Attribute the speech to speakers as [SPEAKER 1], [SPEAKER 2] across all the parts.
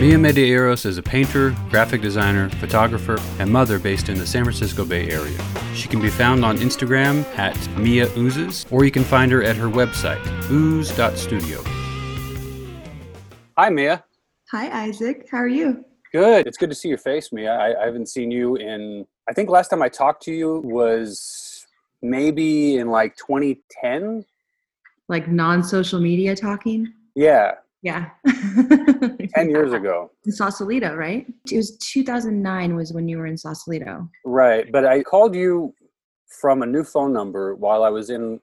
[SPEAKER 1] Mia Medeiros is a painter, graphic designer, photographer, and mother based in the San Francisco Bay Area. She can be found on Instagram at Mia Oozes, or you can find her at her website, ooze.studio. Hi, Mia.
[SPEAKER 2] Hi, Isaac. How are you?
[SPEAKER 1] Good. It's good to see your face, Mia. I, I haven't seen you in, I think last time I talked to you was maybe in like 2010.
[SPEAKER 2] Like non social media talking?
[SPEAKER 1] Yeah.
[SPEAKER 2] Yeah.
[SPEAKER 1] 10 years ago.
[SPEAKER 2] In Sausalito, right? It was 2009 was when you were in Sausalito.
[SPEAKER 1] Right. But I called you from a new phone number while I was in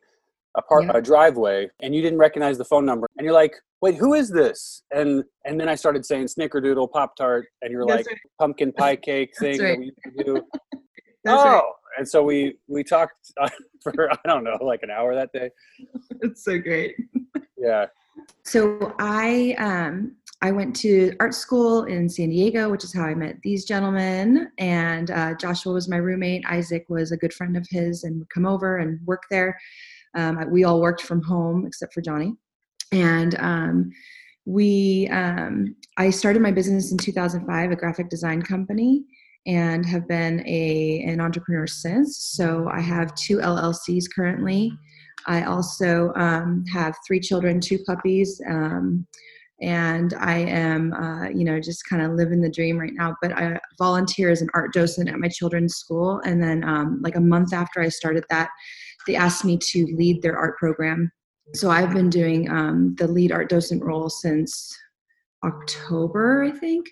[SPEAKER 1] a
[SPEAKER 2] Yeah.
[SPEAKER 1] a driveway and you didn't recognize the phone number and you're like, "Wait, who is this?" And and then I started saying snickerdoodle pop tart and you're
[SPEAKER 2] That's
[SPEAKER 1] like
[SPEAKER 2] right.
[SPEAKER 1] pumpkin pie cake thing
[SPEAKER 2] right.
[SPEAKER 1] that we used to do.
[SPEAKER 2] That's
[SPEAKER 1] oh,
[SPEAKER 2] right.
[SPEAKER 1] and so we we talked uh, for I don't know, like an hour that day.
[SPEAKER 2] It's so great.
[SPEAKER 1] Yeah.
[SPEAKER 2] So I um I went to art school in San Diego, which is how I met these gentlemen. And uh, Joshua was my roommate. Isaac was a good friend of his and would come over and work there. Um, we all worked from home except for Johnny. And um, we um, I started my business in 2005, a graphic design company, and have been a an entrepreneur since. So I have two LLCs currently. I also um, have three children, two puppies, um, and I am, uh, you know, just kind of living the dream right now. But I volunteer as an art docent at my children's school, and then um, like a month after I started that, they asked me to lead their art program. So I've been doing um, the lead art docent role since October, I think.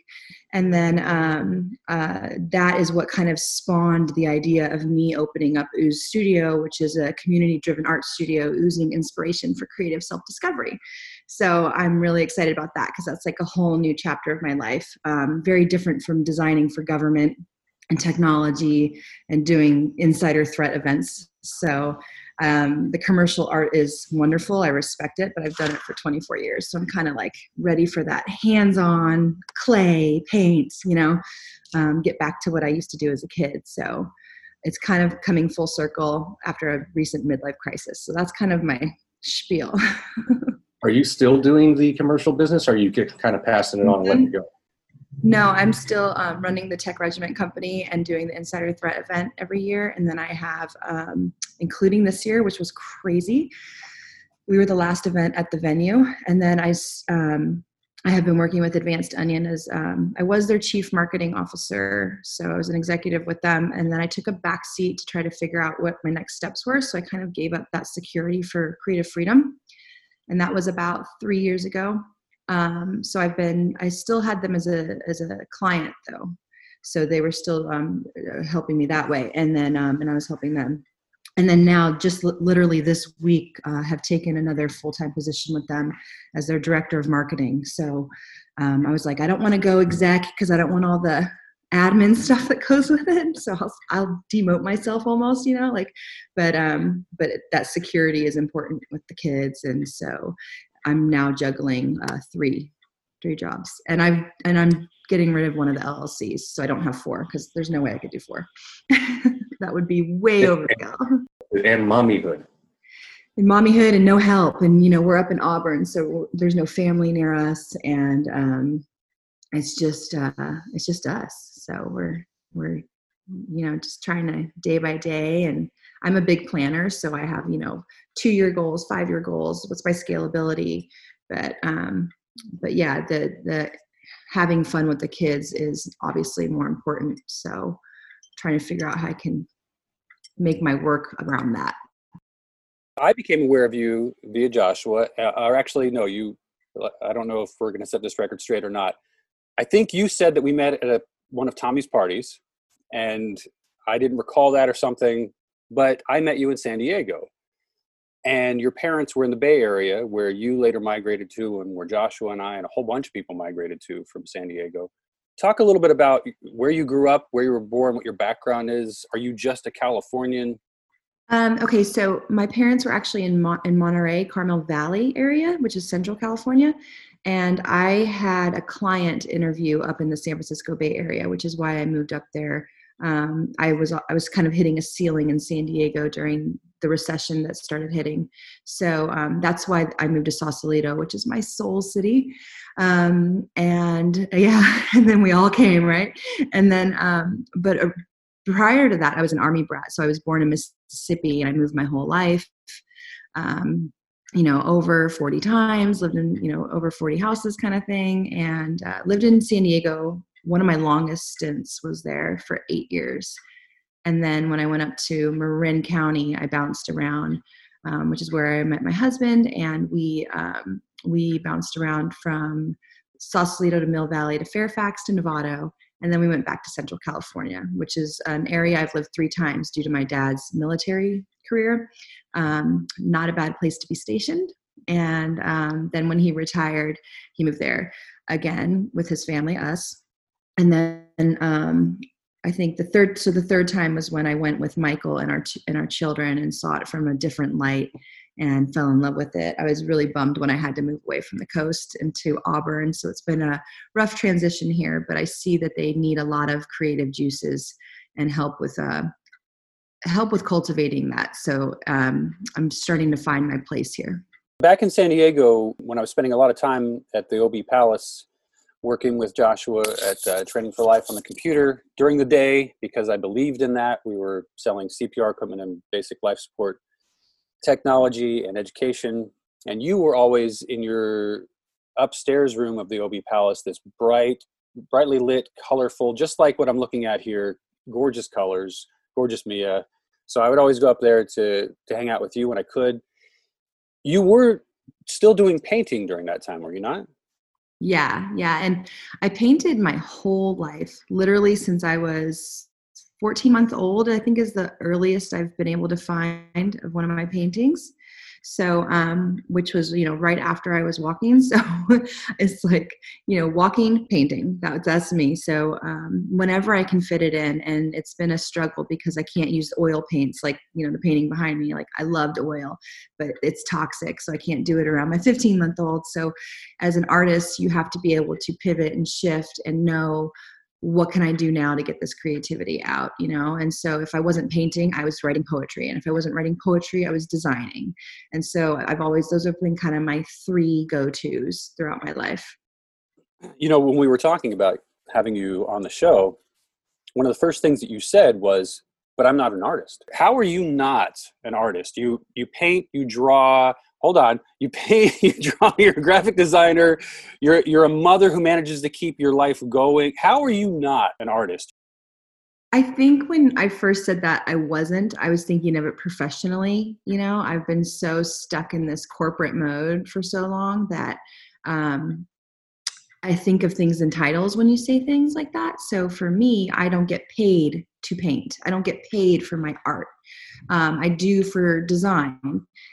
[SPEAKER 2] And then um, uh, that is what kind of spawned the idea of me opening up Ooze Studio, which is a community driven art studio oozing inspiration for creative self discovery. So I'm really excited about that because that's like a whole new chapter of my life. Um, very different from designing for government and technology and doing insider threat events. So um, the commercial art is wonderful. I respect it, but I've done it for 24 years. So I'm kind of like ready for that hands on clay, paint, you know, um, get back to what I used to do as a kid. So it's kind of coming full circle after a recent midlife crisis. So that's kind of my spiel.
[SPEAKER 3] Are you still doing the commercial business or are you kind of passing it on and letting it go?
[SPEAKER 2] No, I'm still um, running the Tech Regiment Company and doing the Insider Threat event every year. And then I have, um, including this year, which was crazy. We were the last event at the venue, and then I, um, I have been working with Advanced Onion as um, I was their chief marketing officer, so I was an executive with them. And then I took a back seat to try to figure out what my next steps were. So I kind of gave up that security for creative freedom, and that was about three years ago um, so i've been i still had them as a as a client though. So they were still um, helping me that way. And then um, and i was helping them. And then now just li- literally this week uh, have taken another full-time position with them as their director of marketing. So um, i was like i don't want to go exec because i don't want all the admin stuff that goes with it. So I'll, I'll demote myself almost you know like but um but that security is important with the kids. And so i'm now juggling uh, three three jobs. And i've and i'm getting rid of one of the llcs so i don't have four because there's no way i could do four. That would be way overkill.
[SPEAKER 3] And mommyhood.
[SPEAKER 2] and mommyhood and no help and you know we're up in auburn so there's no family near us and um it's just uh it's just us. So we're we're you know just trying to day by day and i'm a big planner so i have you know two year goals five year goals what's my scalability but um but yeah the the having fun with the kids is obviously more important so trying to figure out how i can make my work around that
[SPEAKER 1] I became aware of you via Joshua, uh, or actually, no, you. I don't know if we're going to set this record straight or not. I think you said that we met at a, one of Tommy's parties, and I didn't recall that or something. But I met you in San Diego, and your parents were in the Bay Area, where you later migrated to, and where Joshua and I and a whole bunch of people migrated to from San Diego. Talk a little bit about where you grew up, where you were born, what your background is. Are you just a Californian?
[SPEAKER 2] Um, okay, so my parents were actually in Mon- in Monterey, Carmel Valley area, which is Central California, and I had a client interview up in the San Francisco Bay Area, which is why I moved up there. Um, I was I was kind of hitting a ceiling in San Diego during the recession that started hitting. So um, that's why I moved to Sausalito, which is my soul city. Um, and yeah, and then we all came, right? And then, um, but uh, prior to that, I was an army brat. So I was born in Mississippi and I moved my whole life. Um, you know, over 40 times, lived in, you know, over 40 houses kind of thing, and uh, lived in San Diego. One of my longest stints was there for eight years. And then when I went up to Marin County, I bounced around, um, which is where I met my husband, and we um, we bounced around from Sausalito to Mill Valley to Fairfax to Novato, and then we went back to Central California, which is an area I've lived three times due to my dad's military career. Um, not a bad place to be stationed. And um, then when he retired, he moved there again with his family, us. And then um, I think the third so the third time was when I went with Michael and our and our children and saw it from a different light and fell in love with it. I was really bummed when I had to move away from the coast into Auburn, so it's been a rough transition here. But I see that they need a lot of creative juices and help with uh, help with cultivating that. So um, I'm starting to find my place here.
[SPEAKER 1] Back in San Diego, when I was spending a lot of time at the OB Palace working with Joshua at uh, Training for Life on the computer during the day because I believed in that. We were selling CPR equipment and basic life support technology and education. And you were always in your upstairs room of the OB Palace, this bright, brightly lit, colorful, just like what I'm looking at here, gorgeous colors, gorgeous Mia. So I would always go up there to to hang out with you when I could. You were still doing painting during that time, were you not?
[SPEAKER 2] Yeah, yeah. And I painted my whole life, literally since I was 14 months old, I think is the earliest I've been able to find of one of my paintings so um, which was you know right after i was walking. So it's like you know walking painting that, that's me. So um, whenever i can fit it in and it's been a struggle because i can't use oil paints like you know the painting behind me like i loved oil but it's toxic so i can't do it around my 15 month old. So as an artist you have to be able to pivot and shift and know what can I do now to get this creativity out, you know? And so if I wasn't painting, I was writing poetry. And if I wasn't writing poetry, I was designing. And so I've always, those have been kind of my three go tos throughout my life.
[SPEAKER 1] You know, when we were talking about having you on the show, one of the first things that you said was, but I'm not an artist. How are you not an artist? You you paint, you draw, hold on. You pay you draw you're a graphic designer. You're you're a mother who manages to keep your life going. How are you not an artist?
[SPEAKER 2] I think when i first said that i wasn't i was thinking of it professionally you know? I've been so stuck in this corporate mode for so long that um, i think of things in titles when you say things like that. So for me i don't get paid to paint. I don't get paid for my art um, I do for design.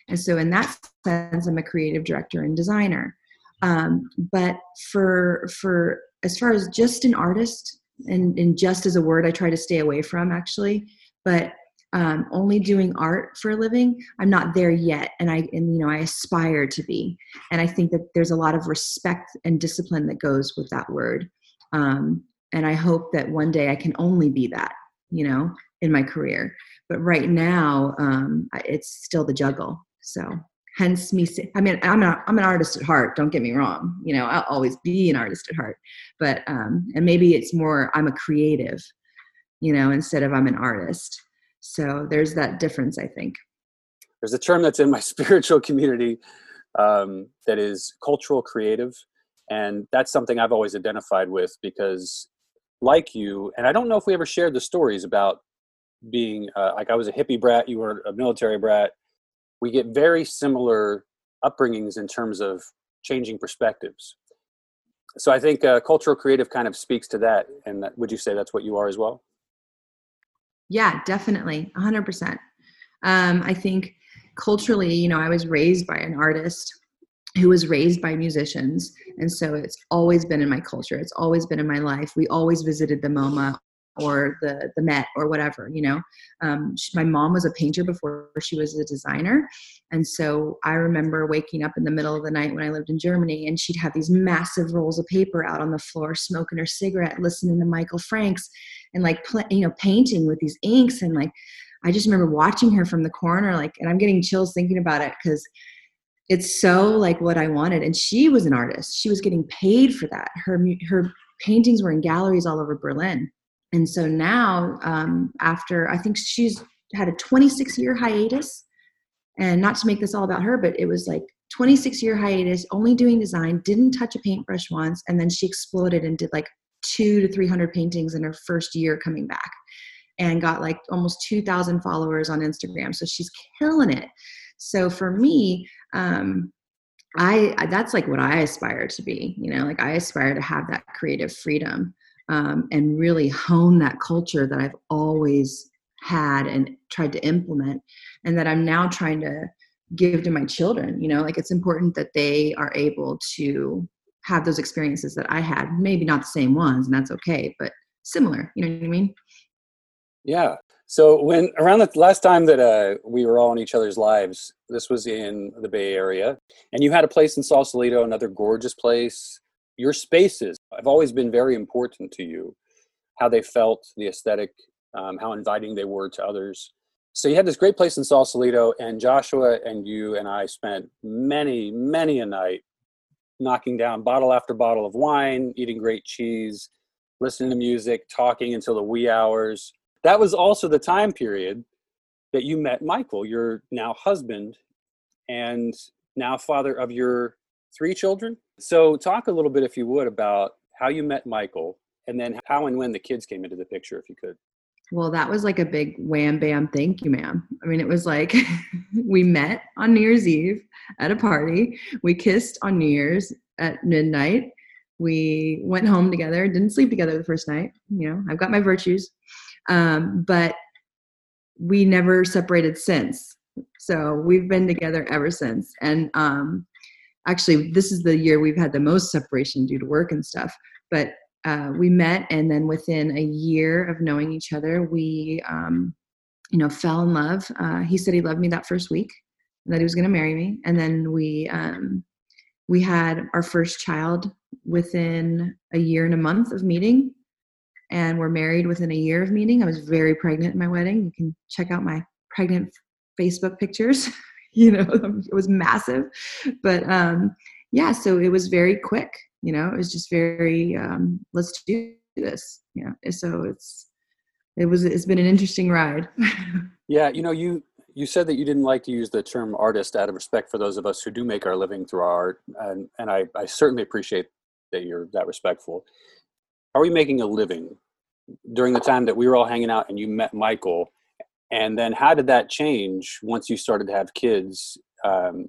[SPEAKER 2] And so, in that sense, I'm a creative director and designer. Um, but for for as far as just an artist, and, and just as a word, I try to stay away from actually. But um, only doing art for a living, I'm not there yet, and I and you know I aspire to be. And I think that there's a lot of respect and discipline that goes with that word. Um, and I hope that one day I can only be that, you know, in my career but right now um, it's still the juggle. So hence me i mean i'm, a, I'm an artist at heart don't get me wrong. You know i'll always be an artist at heart. But um, and maybe it's more i'm a creative you know instead of i'm an artist. So there's that difference i think.
[SPEAKER 1] There's a term that's in my spiritual community um, that is cultural creative. And that's something i've always identified with because like you and i don't know if we ever shared the stories about being uh, like I was a hippie brat, you were a military brat. We get very similar upbringings in terms of changing perspectives. So I think uh, cultural creative kind of speaks to that. And that, would you say that's what you are as well?
[SPEAKER 2] Yeah, definitely, 100%. Um, I think culturally, you know, I was raised by an artist who was raised by musicians and so it's always been in my culture it's always been in my life we always visited the moma or the the Met or whatever. You know, um, she, my mom was a painter before she was a designer, and so I remember waking up in the middle of the night when I lived in Germany, and she'd have these massive rolls of paper out on the floor, smoking her cigarette, listening to Michael Franks, and like pl- you know painting with these inks and like I just remember watching her from the corner, like, and I'm getting chills thinking about it because it's so like what I wanted. And she was an artist. She was getting paid for that. Her her paintings were in galleries all over Berlin. And so now, um, after I think she's had a 26 year hiatus, and not to make this all about her, but it was like 26 year hiatus, only doing design, didn't touch a paintbrush once, and then she exploded and did like two to 300 paintings in her first year coming back and got like almost 2,000 followers on Instagram. So she's killing it. So for me, um, I that's like what I aspire to be. You know, like I aspire to have that creative freedom um, and really hone that culture that I've always had and tried to implement, and that I'm now trying to give to my children. You know, like it's important that they are able to have those experiences that I had. Maybe not the same ones, and that's okay, but similar. You know what I mean?
[SPEAKER 1] Yeah. So when around the last time that uh, we were all in each other's lives, this was in the Bay Area, and you had a place in Sausalito, another gorgeous place. Your spaces have always been very important to you, how they felt, the aesthetic, um, how inviting they were to others. So you had this great place in Sausalito, and Joshua and you and I spent many, many a night knocking down bottle after bottle of wine, eating great cheese, listening to music, talking until the wee hours that was also the time period that you met Michael, your now husband, and now father of your three children. So, talk a little bit, if you would, about how you met Michael and then how and when the kids came into the picture, if you could.
[SPEAKER 2] Well, that was like a big wham bam, thank you, ma'am. I mean, it was like we met on New Year's Eve at a party. We kissed on New Year's at midnight. We went home together, didn't sleep together the first night. You know, I've got my virtues. Um, but we never separated since. So we've been together ever since. And um, actually, this is the year we've had the most separation due to work and stuff. But uh, we met, and then within a year of knowing each other, we, um, you know, fell in love. Uh, he said he loved me that first week, that he was going to marry me, and then we um, we had our first child within a year and a month of meeting and we're married within a year of meeting. I was very pregnant in my wedding. You can check out my pregnant Facebook pictures. you know, it was massive, but um, yeah. So it was very quick. You know, it was just very um, let's do this. Yeah. So it's it was it's been an interesting ride.
[SPEAKER 1] yeah, you know, you you said that you didn't like to use the term artist out of respect for those of us who do make our living through our art, and and I, I certainly appreciate that you're that respectful are we making a living during the time that we were all hanging out and you met Michael? And then how did that change once you started to have kids? Um,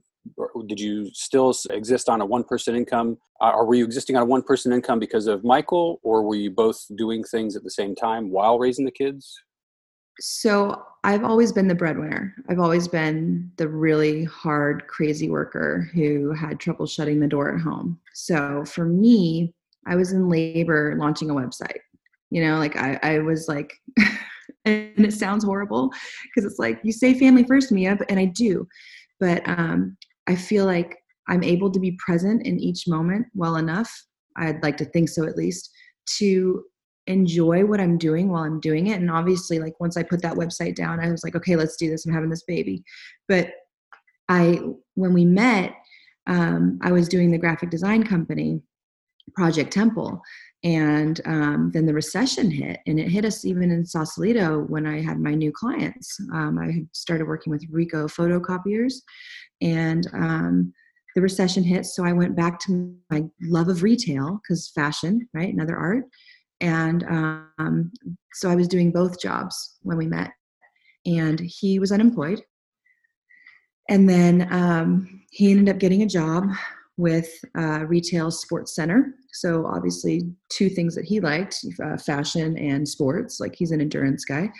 [SPEAKER 1] did you still exist on a one person income? Uh, or were you existing on a one person income because of Michael, or were you both doing things at the same time while raising the kids?
[SPEAKER 2] So I've always been the breadwinner. I've always been the really hard, crazy worker who had trouble shutting the door at home. So for me, I was in labor launching a website. You know, like I, I was like, and it sounds horrible because it's like you say family first, Mia, and I do, but um, I feel like I'm able to be present in each moment well enough. I'd like to think so at least to enjoy what I'm doing while I'm doing it. And obviously, like once I put that website down, I was like, okay, let's do this. I'm having this baby. But I, when we met, um, I was doing the graphic design company Project Temple. And um, then the recession hit, and it hit us even in Sausalito when I had my new clients. Um, I started working with Ricoh photocopiers, and um, the recession hit. So I went back to my love of retail because fashion, right, another art. And um, so I was doing both jobs when we met, and he was unemployed. And then um, he ended up getting a job with uh, Retail Sports Center. So, obviously, two things that he liked uh, fashion and sports. Like, he's an endurance guy.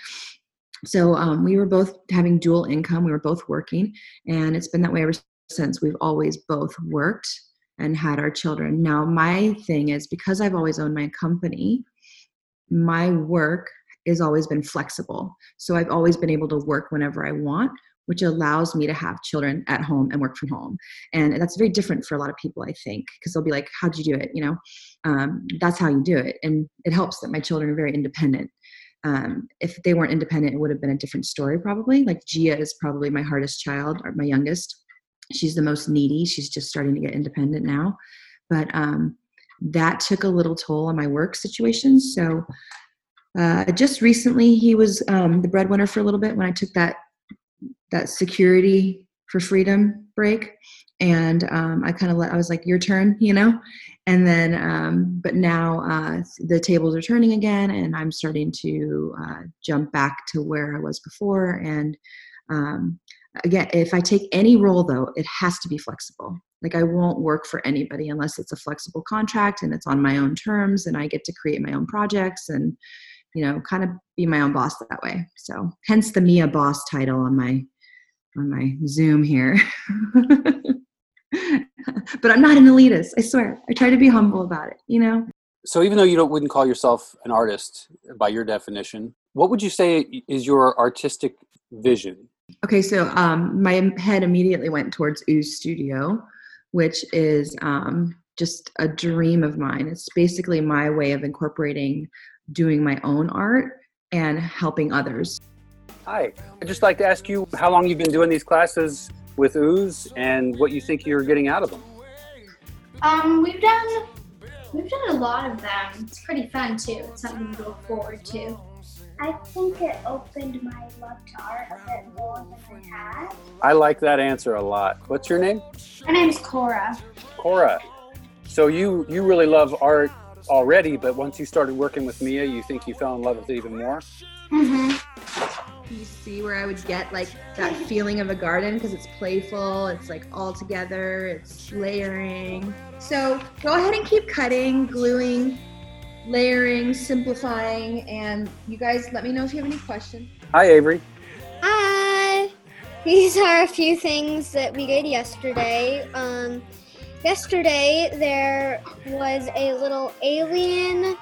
[SPEAKER 2] So, um, we were both having dual income. We were both working. And it's been that way ever since. We've always both worked and had our children. Now, my thing is because I've always owned my company, my work has always been flexible. So, I've always been able to work whenever I want which allows me to have children at home and work from home. And that's very different for a lot of people, I think, because they'll be like, How'd you do it? You know, um, that's how you do it. And it helps that my children are very independent. um, if they weren't independent, it would have been a different story probably. Like Gia is probably my hardest child, or my youngest. She's the most needy. She's just starting to get independent now, but um, that took a little toll on my work situation. So uh, just recently, he was um, the breadwinner for a little bit when I took that that security for freedom break, and um, I kind of let I was like, "Your turn," you know. And then, um, but now uh, the tables are turning again, and I'm starting to uh, jump back to where I was before. And um, again, if I take any role, though, it has to be flexible. Like I won't work for anybody unless it's a flexible contract and it's on my own terms, and I get to create my own projects and you know kind of be my own boss that way. So hence the Mia boss title on my on my Zoom here. but I'm not an elitist. I swear. I try to be humble about it. You know.
[SPEAKER 1] So even though you don't wouldn't call yourself an artist by your definition, what would you say is your artistic vision?
[SPEAKER 2] Okay, so um, my head immediately went towards Ooze Studio, which is um, just a dream of mine. It's basically my way of incorporating doing my own art and helping others.
[SPEAKER 1] Hi, I'd just like to ask you how long you've been doing these classes with Ooze and what you think you're getting out of them.
[SPEAKER 4] Um, we've done we've done a lot of them. It's pretty fun too. It's something to look forward to.
[SPEAKER 5] I think it opened my love to art a bit more than I had.
[SPEAKER 1] I like that answer a lot. What's your name?
[SPEAKER 4] My name's Cora.
[SPEAKER 1] Cora. So you you really love art already, but once you started working with Mia, you think you fell in love with it even more?
[SPEAKER 4] Mm-hmm.
[SPEAKER 2] You see where I would get like that feeling of a garden because it's playful, it's like all together, it's layering. So go ahead and keep cutting, gluing, layering, simplifying, and you guys let me know if you have any questions.
[SPEAKER 1] Hi, Avery.
[SPEAKER 6] Hi. These are a few things that we did yesterday. Um, yesterday there was a little alien.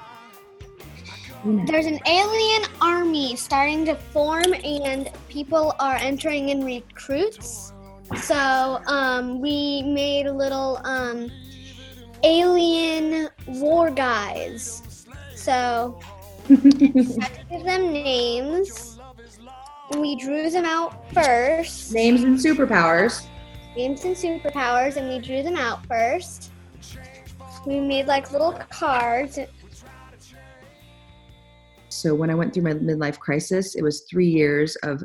[SPEAKER 6] There's an alien army starting to form, and people are entering in recruits. So um, we made little um, alien war guys. So I had to give them names. We drew them out first.
[SPEAKER 2] Names and superpowers.
[SPEAKER 6] Names and superpowers, and we drew them out first. We made like little cards.
[SPEAKER 2] So when I went through my midlife crisis, it was three years of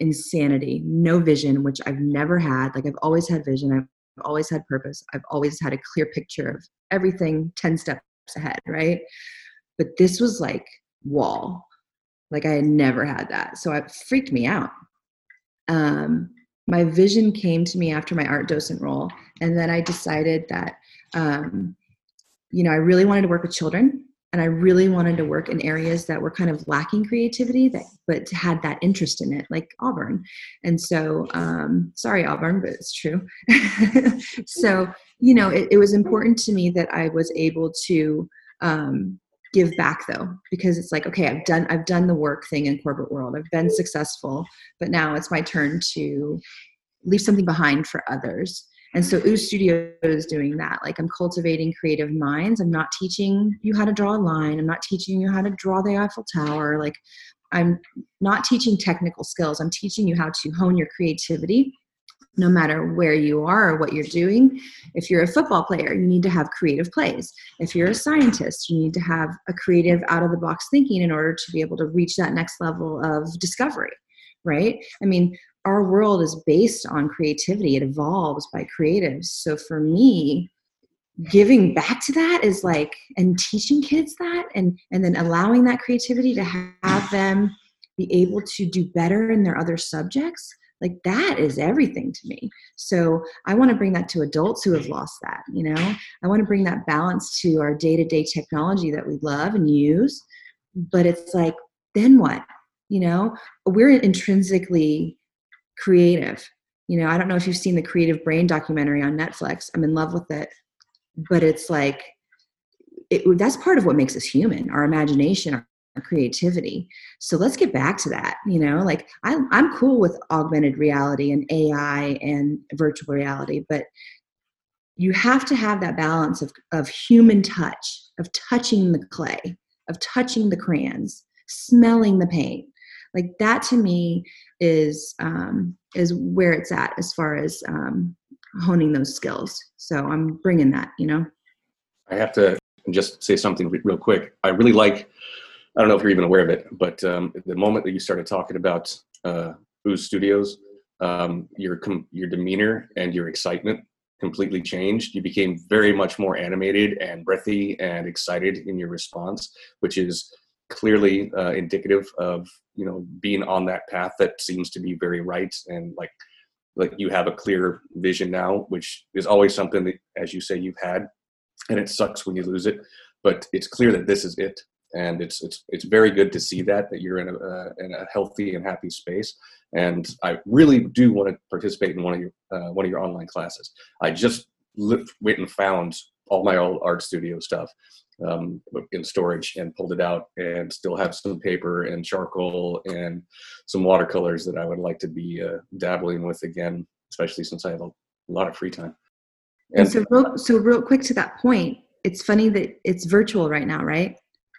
[SPEAKER 2] insanity, no vision, which I've never had. Like I've always had vision, I've always had purpose, I've always had a clear picture of everything 10 steps ahead, right? But this was like wall. Like I had never had that. So it freaked me out. Um, my vision came to me after my art docent role. And then I decided that, um, you know, I really wanted to work with children and I really wanted to work in areas that were kind of lacking creativity, that but had that interest in it, like Auburn. And so, um, sorry, Auburn, but it's true. so, you know, it, it, was important to me that I was able to um, give back, though, because it's like, okay, I've done I've done the work thing in corporate world. I've been successful, but now it's my turn to leave something behind for others. And so Ooze Studio is doing that. Like I'm cultivating creative minds. I'm not teaching you how to draw a line. I'm not teaching you how to draw the Eiffel Tower. Like I'm not teaching technical skills. I'm teaching you how to hone your creativity no matter where you are or what you're doing. If you're a football player, you need to have creative plays. If you're a scientist, you need to have a creative out of the box thinking in order to be able to reach that next level of discovery, right? I mean, our world is based on creativity it evolves by creatives so for me giving back to that is like and teaching kids that and and then allowing that creativity to have them be able to do better in their other subjects like that is everything to me. So i want to bring that to adults who have lost that you know? I want to bring that balance to our day-to-day technology that we love and use but it's like then what? You know? We're intrinsically creative. You know, I don't know if you've seen the Creative Brain documentary on Netflix. I'm in love with it, but it's like it, that's part of what makes us human, our imagination, our, creativity. So let's get back to that. You know, like I, I'm cool with augmented reality and AI and virtual reality, but you have to have that balance of, of human touch, of touching the clay, of touching the crayons, smelling the paint. Like that to me is um, is where it's at as far as um, honing those skills. So I'm bringing that, you know.
[SPEAKER 3] I have to just say something real quick. I really like. I don't know if you're even aware of it, but um, the moment that you started talking about uh, Studios, um, your com- your demeanor and your excitement completely changed. You became very much more animated and breathy and excited in your response, which is clearly uh, indicative of you know being on that path that seems to be very right and like like you have a clear vision now, which is always something that, as you say, you've had, and it sucks when you lose it. But it's clear that this is it, and it's it's it's very good to see that that you're in a uh, in a healthy and happy space. And I really do want to participate in one of your uh, one of your online classes. I just li- went and found all my old art studio stuff um, in storage and pulled it out, and still have some paper and charcoal and some watercolors that I would like to be uh, dabbling with again, especially since I have a lot of free time.
[SPEAKER 2] And, and so, real, so real quick to that point, it's funny that it's virtual right now, right?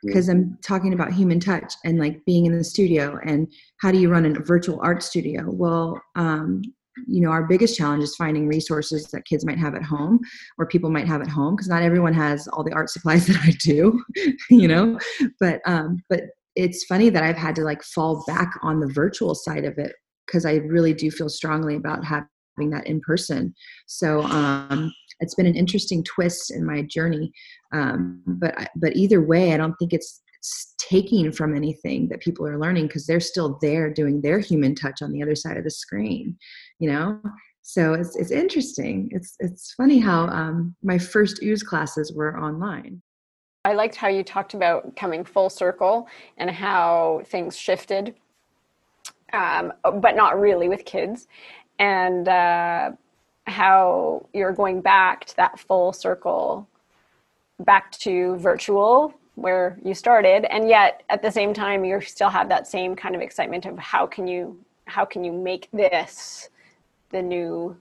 [SPEAKER 2] Because I'm talking about human touch and like being in the studio and how do you run a virtual art studio? Well, um, you know, our biggest challenge is finding resources that kids might have at home or people might have at home because not everyone has all the art supplies that I do, you know. But um, but it's funny that I've had to like fall back on the virtual side of it because I really do feel strongly about having that in person. So um, it's been an interesting twist in my journey. Um, but but either way, I don't think it's, it's taking from anything that people are learning because they're still there doing their human touch on the other side of the screen. You know, so it's it's interesting. It's it's funny how um, my first ooze classes were online.
[SPEAKER 7] I liked how you talked about coming full circle and how things shifted, um, but not really with kids, and uh, how you're going back to that full circle, back to virtual where you started, and yet at the same time you still have that same kind of excitement of how can you how can you make this the new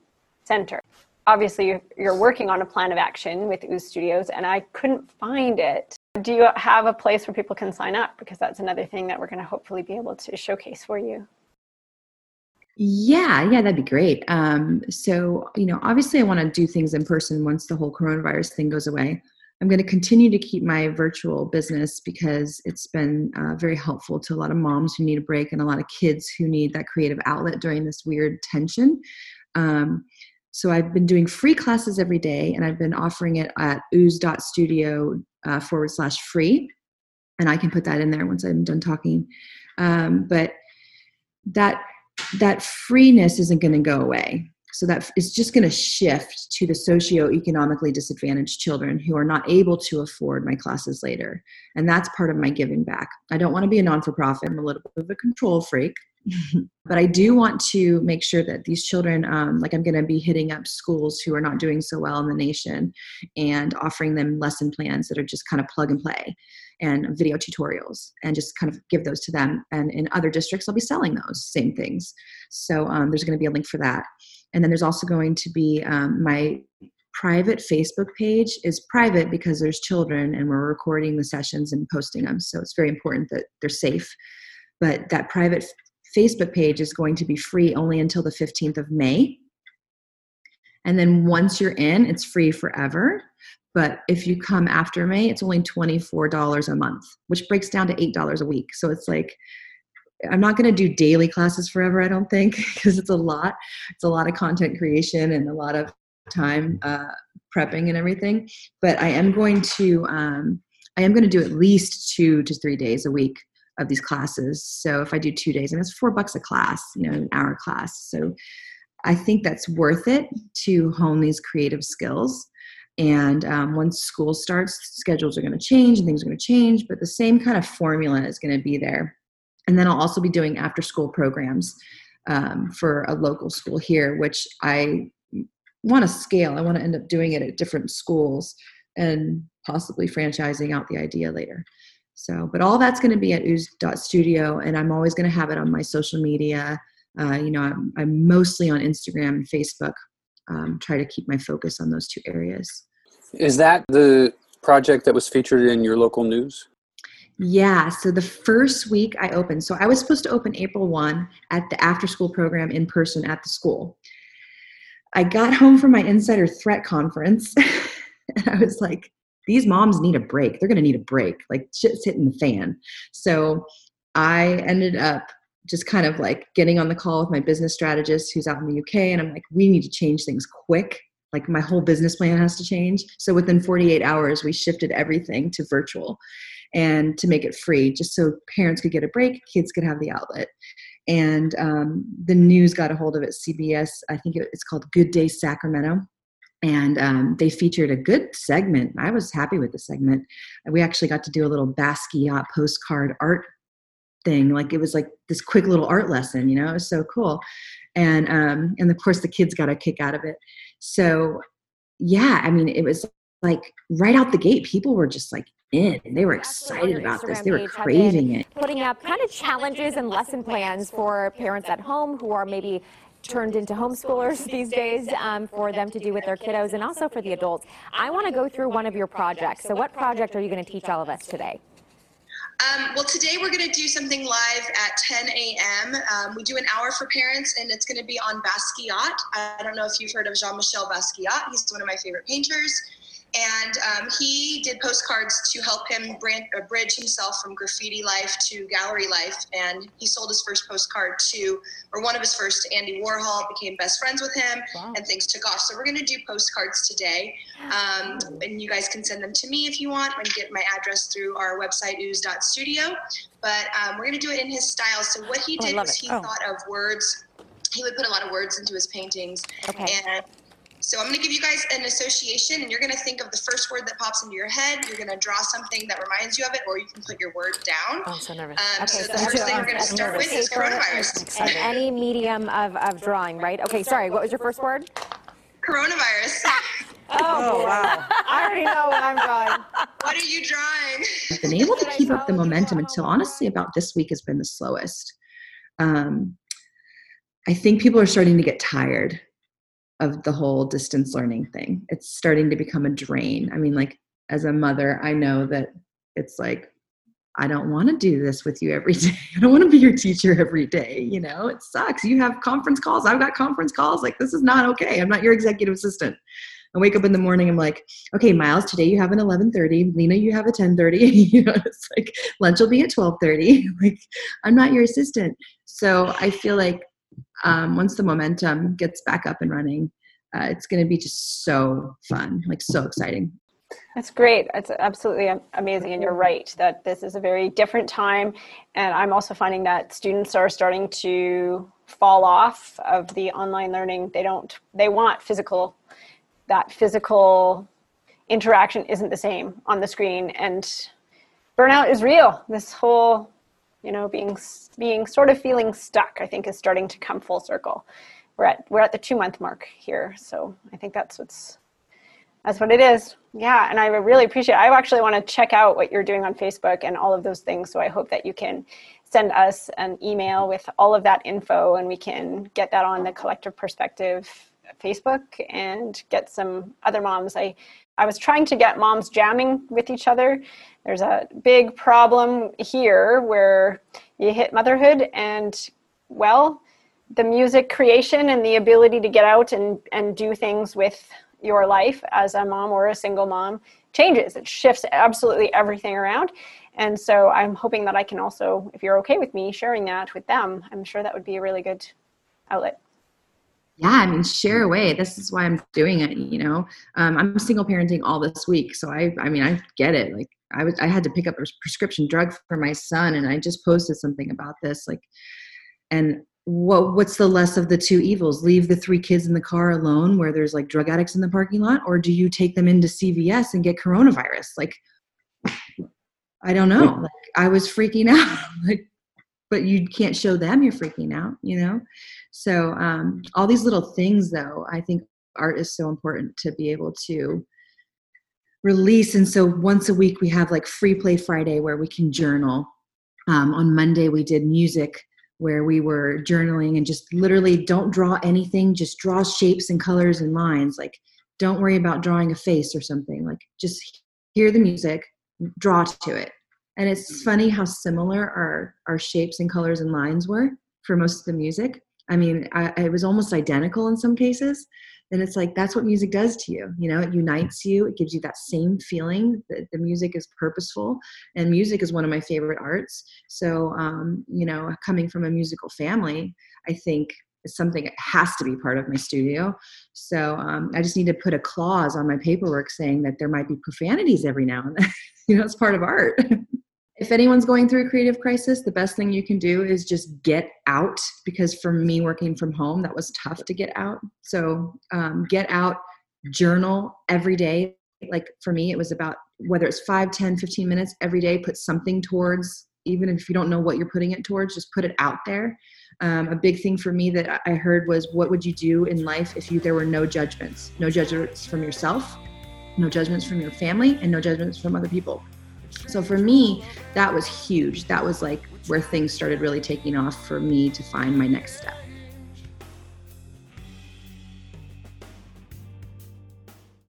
[SPEAKER 7] center. Obviously, you're working on a plan of action with Ooze Studios, and I couldn't find it. Do you have a place where people can sign up? Because that's another thing that we're going to hopefully be able to showcase for you.
[SPEAKER 2] Yeah, yeah, that'd be great. Um, so, you know, obviously, I want to do things in person once the whole coronavirus thing goes away. I'm going to continue to keep my virtual business because it's been uh, very helpful to a lot of moms who need a break and a lot of kids who need that creative outlet during this weird tension. Um, so I've been doing free classes every day, and I've been offering it at ooze.studio uh, forward slash free. And I can put that in there once I'm done talking. Um, but that that freeness isn't going to go away. So that is just going to shift to the socioeconomically disadvantaged children who are not able to afford my classes later. And that's part of my giving back. I don't want to be a non for profit. I'm a little bit of a control freak. but I do want to make sure that these children, um, like I'm going to be hitting up schools who are not doing so well in the nation and offering them lesson plans that are just kind of plug and play and video tutorials and just kind of give those to them. And in other districts, I'll be selling those same things. So um, there's going to be a link for that. And then there's also going to be um, my private Facebook page is private because there's children and we're recording the sessions and posting them. So it's very important that they're safe. But that private Facebook page is going to be free only until the 15th of May. And then once you're in, it's free forever. But if you come after May, it's only $24 a month, which breaks down to $8 a week. So it's like, I'm not going to do daily classes forever, I don't think, because it's a lot. It's a lot of content creation and a lot of time uh, prepping and everything. But I am going to, um, I am going to do at least two to three days a week of these classes. So if I do two days, and it's four bucks a class, you know, an hour class. So I think that's worth it to hone these creative skills. And um, once school starts, schedules are going to change and things are going to change, but the same kind of formula is going to be there. And then I'll also be doing after school programs um, for a local school here, which I want to scale. I want to end up doing it at different schools and possibly franchising out the idea later. So, but all that's going to be at ooze.studio, and I'm always going to have it on my social media. Uh, you know, I'm, I'm, mostly on Instagram and Facebook. Um, try to keep my focus on those two areas.
[SPEAKER 1] Is that the project that was featured in your local news?
[SPEAKER 2] Yeah, so the first week I opened, so I was supposed to open April 1 at the after school program in person at the school. I got home from my insider threat conference and I was like, these moms need a break. They're going to need a break. Like shit's hitting the fan. So I ended up just kind of like getting on the call with my business strategist who's out in the UK. And I'm like, we need to change things quick. Like my whole business plan has to change. So within 48 hours, we shifted everything to virtual and to make it free, just so parents could get a break, kids could have the outlet. And um, the news got a hold of it. CBS, I think it's called Good Day Sacramento and um, they featured a good segment. I was happy with the segment. We actually got to do a little Basquiat postcard art thing. Like it was like this quick little art lesson, you know, it was so cool. And um, and of course the kids got a kick out of it. So yeah, I mean, it was like right out the gate, people were just like in. They were excited about this. They were craving it.
[SPEAKER 8] Putting up kind of challenges and lesson plans for parents at home who are maybe turned into homeschoolers these days um, for them to do with their kiddos and also for the adults. I want to go through one of your projects. So, what project are you going to teach all of us today?
[SPEAKER 9] Um, well, today we're going to do something live at 10 a.m. Um, we do an hour for parents, and it's going to be on Basquiat. I don't know if you've heard of Jean Michel Basquiat. He's one of my favorite painters. And um, he did postcards to help him brand, uh, bridge himself from graffiti life to gallery life. And he sold his first postcard to, or one of his first, to Andy Warhol, became best friends with him, wow. and things took off. So we're going to do postcards today. Um, and you guys can send them to me if you want and get my address through our website, ooze.studio. But um, we're going to do it in his style. So what he oh, did oh, was he oh. thought of words. He would put a lot of words into his paintings. Okay. And so I'm going to give you guys an association, and you're going to think of the first word that pops into your head. You're going to draw something that reminds you of it, or you can put your word down.
[SPEAKER 8] Oh, I'm so nervous.
[SPEAKER 9] Um, okay, so, so the first thing we're going to start nervous. with is coronavirus.
[SPEAKER 8] And any medium of, of drawing, right? Okay, sorry. What was your first word?
[SPEAKER 9] Coronavirus.
[SPEAKER 8] Oh, oh wow. I already know what I'm drawing.
[SPEAKER 9] What are you drawing?
[SPEAKER 2] I've been able to keep up the momentum until honestly about this week has been the slowest. Um, I think people are starting to get tired of the whole distance learning thing. It's starting to become a drain. I mean, like as a mother, I know that it's like I don't want to do this with you every day. I don't want to be your teacher every day. You know, it sucks. You have conference calls. I've got conference calls. Like, this is not okay. I'm not your executive assistant. I wake up in the morning. I'm like, okay, Miles, today you have an 11:30. Lena, you have a 10:30. you know, it's like lunch will be at 12:30. like, I'm not your assistant. So I feel like um, once the momentum gets back up and running, uh, it's going to be just so fun, like so exciting.
[SPEAKER 7] That's great. It's absolutely amazing. And you're right that this is a very different time. And I'm also finding that students are starting to fall off of the online learning. They don't, they want physical, that physical interaction isn't the same on the screen. And burnout is real. This whole you know being being sort of feeling stuck i think is starting to come full circle we're at we're at the two month mark here so i think that's what's that's what it is yeah and i really appreciate it. i actually want to check out what you're doing on facebook and all of those things so i hope that you can send us an email with all of that info and we can get that on the collective perspective facebook and get some other moms i I was trying to get moms jamming with each other. There's a big problem here where you hit motherhood and, well, the music creation and the ability to get out and, and do things with your life as a mom or a single mom changes. It shifts absolutely everything around. And so I'm hoping that I can also, if you're okay with me sharing that with them, I'm sure that would be a really good outlet
[SPEAKER 2] yeah i mean share away. This is why i'm doing it you know? Um, i'm single parenting all this week so i i mean i get it. Like i was i had to pick up a prescription drug for my son and i just posted something about this like and what what's the less of the two evils? Leave the three kids in the car alone where there's like drug addicts in the parking lot or do you take them into cvs and get coronavirus? Like i don't know. Like i was freaking out. Like but you can't show them you're freaking out you know so um, all these little things though i think art is so important to be able to release. And so once a week we have like free play friday where we can journal. Um, on monday we did music where we were journaling and just literally don't draw anything just draw shapes and colors and lines. Like don't worry about drawing a face or something. Like just hear the music draw to it. And it's funny how similar our our shapes and colors and lines were for most of the music. I mean, I, it was almost identical in some cases. And it's like that's what music does to you. You know, it unites you. It gives you that same feeling. that the music is purposeful, and music is one of my favorite arts. So, um, you know, coming from a musical family, I think it's something that has to be part of my studio. So um, I just need to put a clause on my paperwork saying that there might be profanities every now and then. you know, it's part of art. if anyone's going through a creative crisis, the best thing you can do is just get out. Because for me, working from home, that was tough to get out. So um, get out, journal every day. Like for me, it was about whether it's 5, 10, 15 minutes every day, put something towards, even if you don't know what you're putting it towards, just put it out there. Um, a big thing for me that I heard was, what would you do in life if you, there were no judgments? No judgments from yourself, no judgments from your family, and no judgments from other people. So for me, that was huge. That was like where things started really taking off for me to find my next step.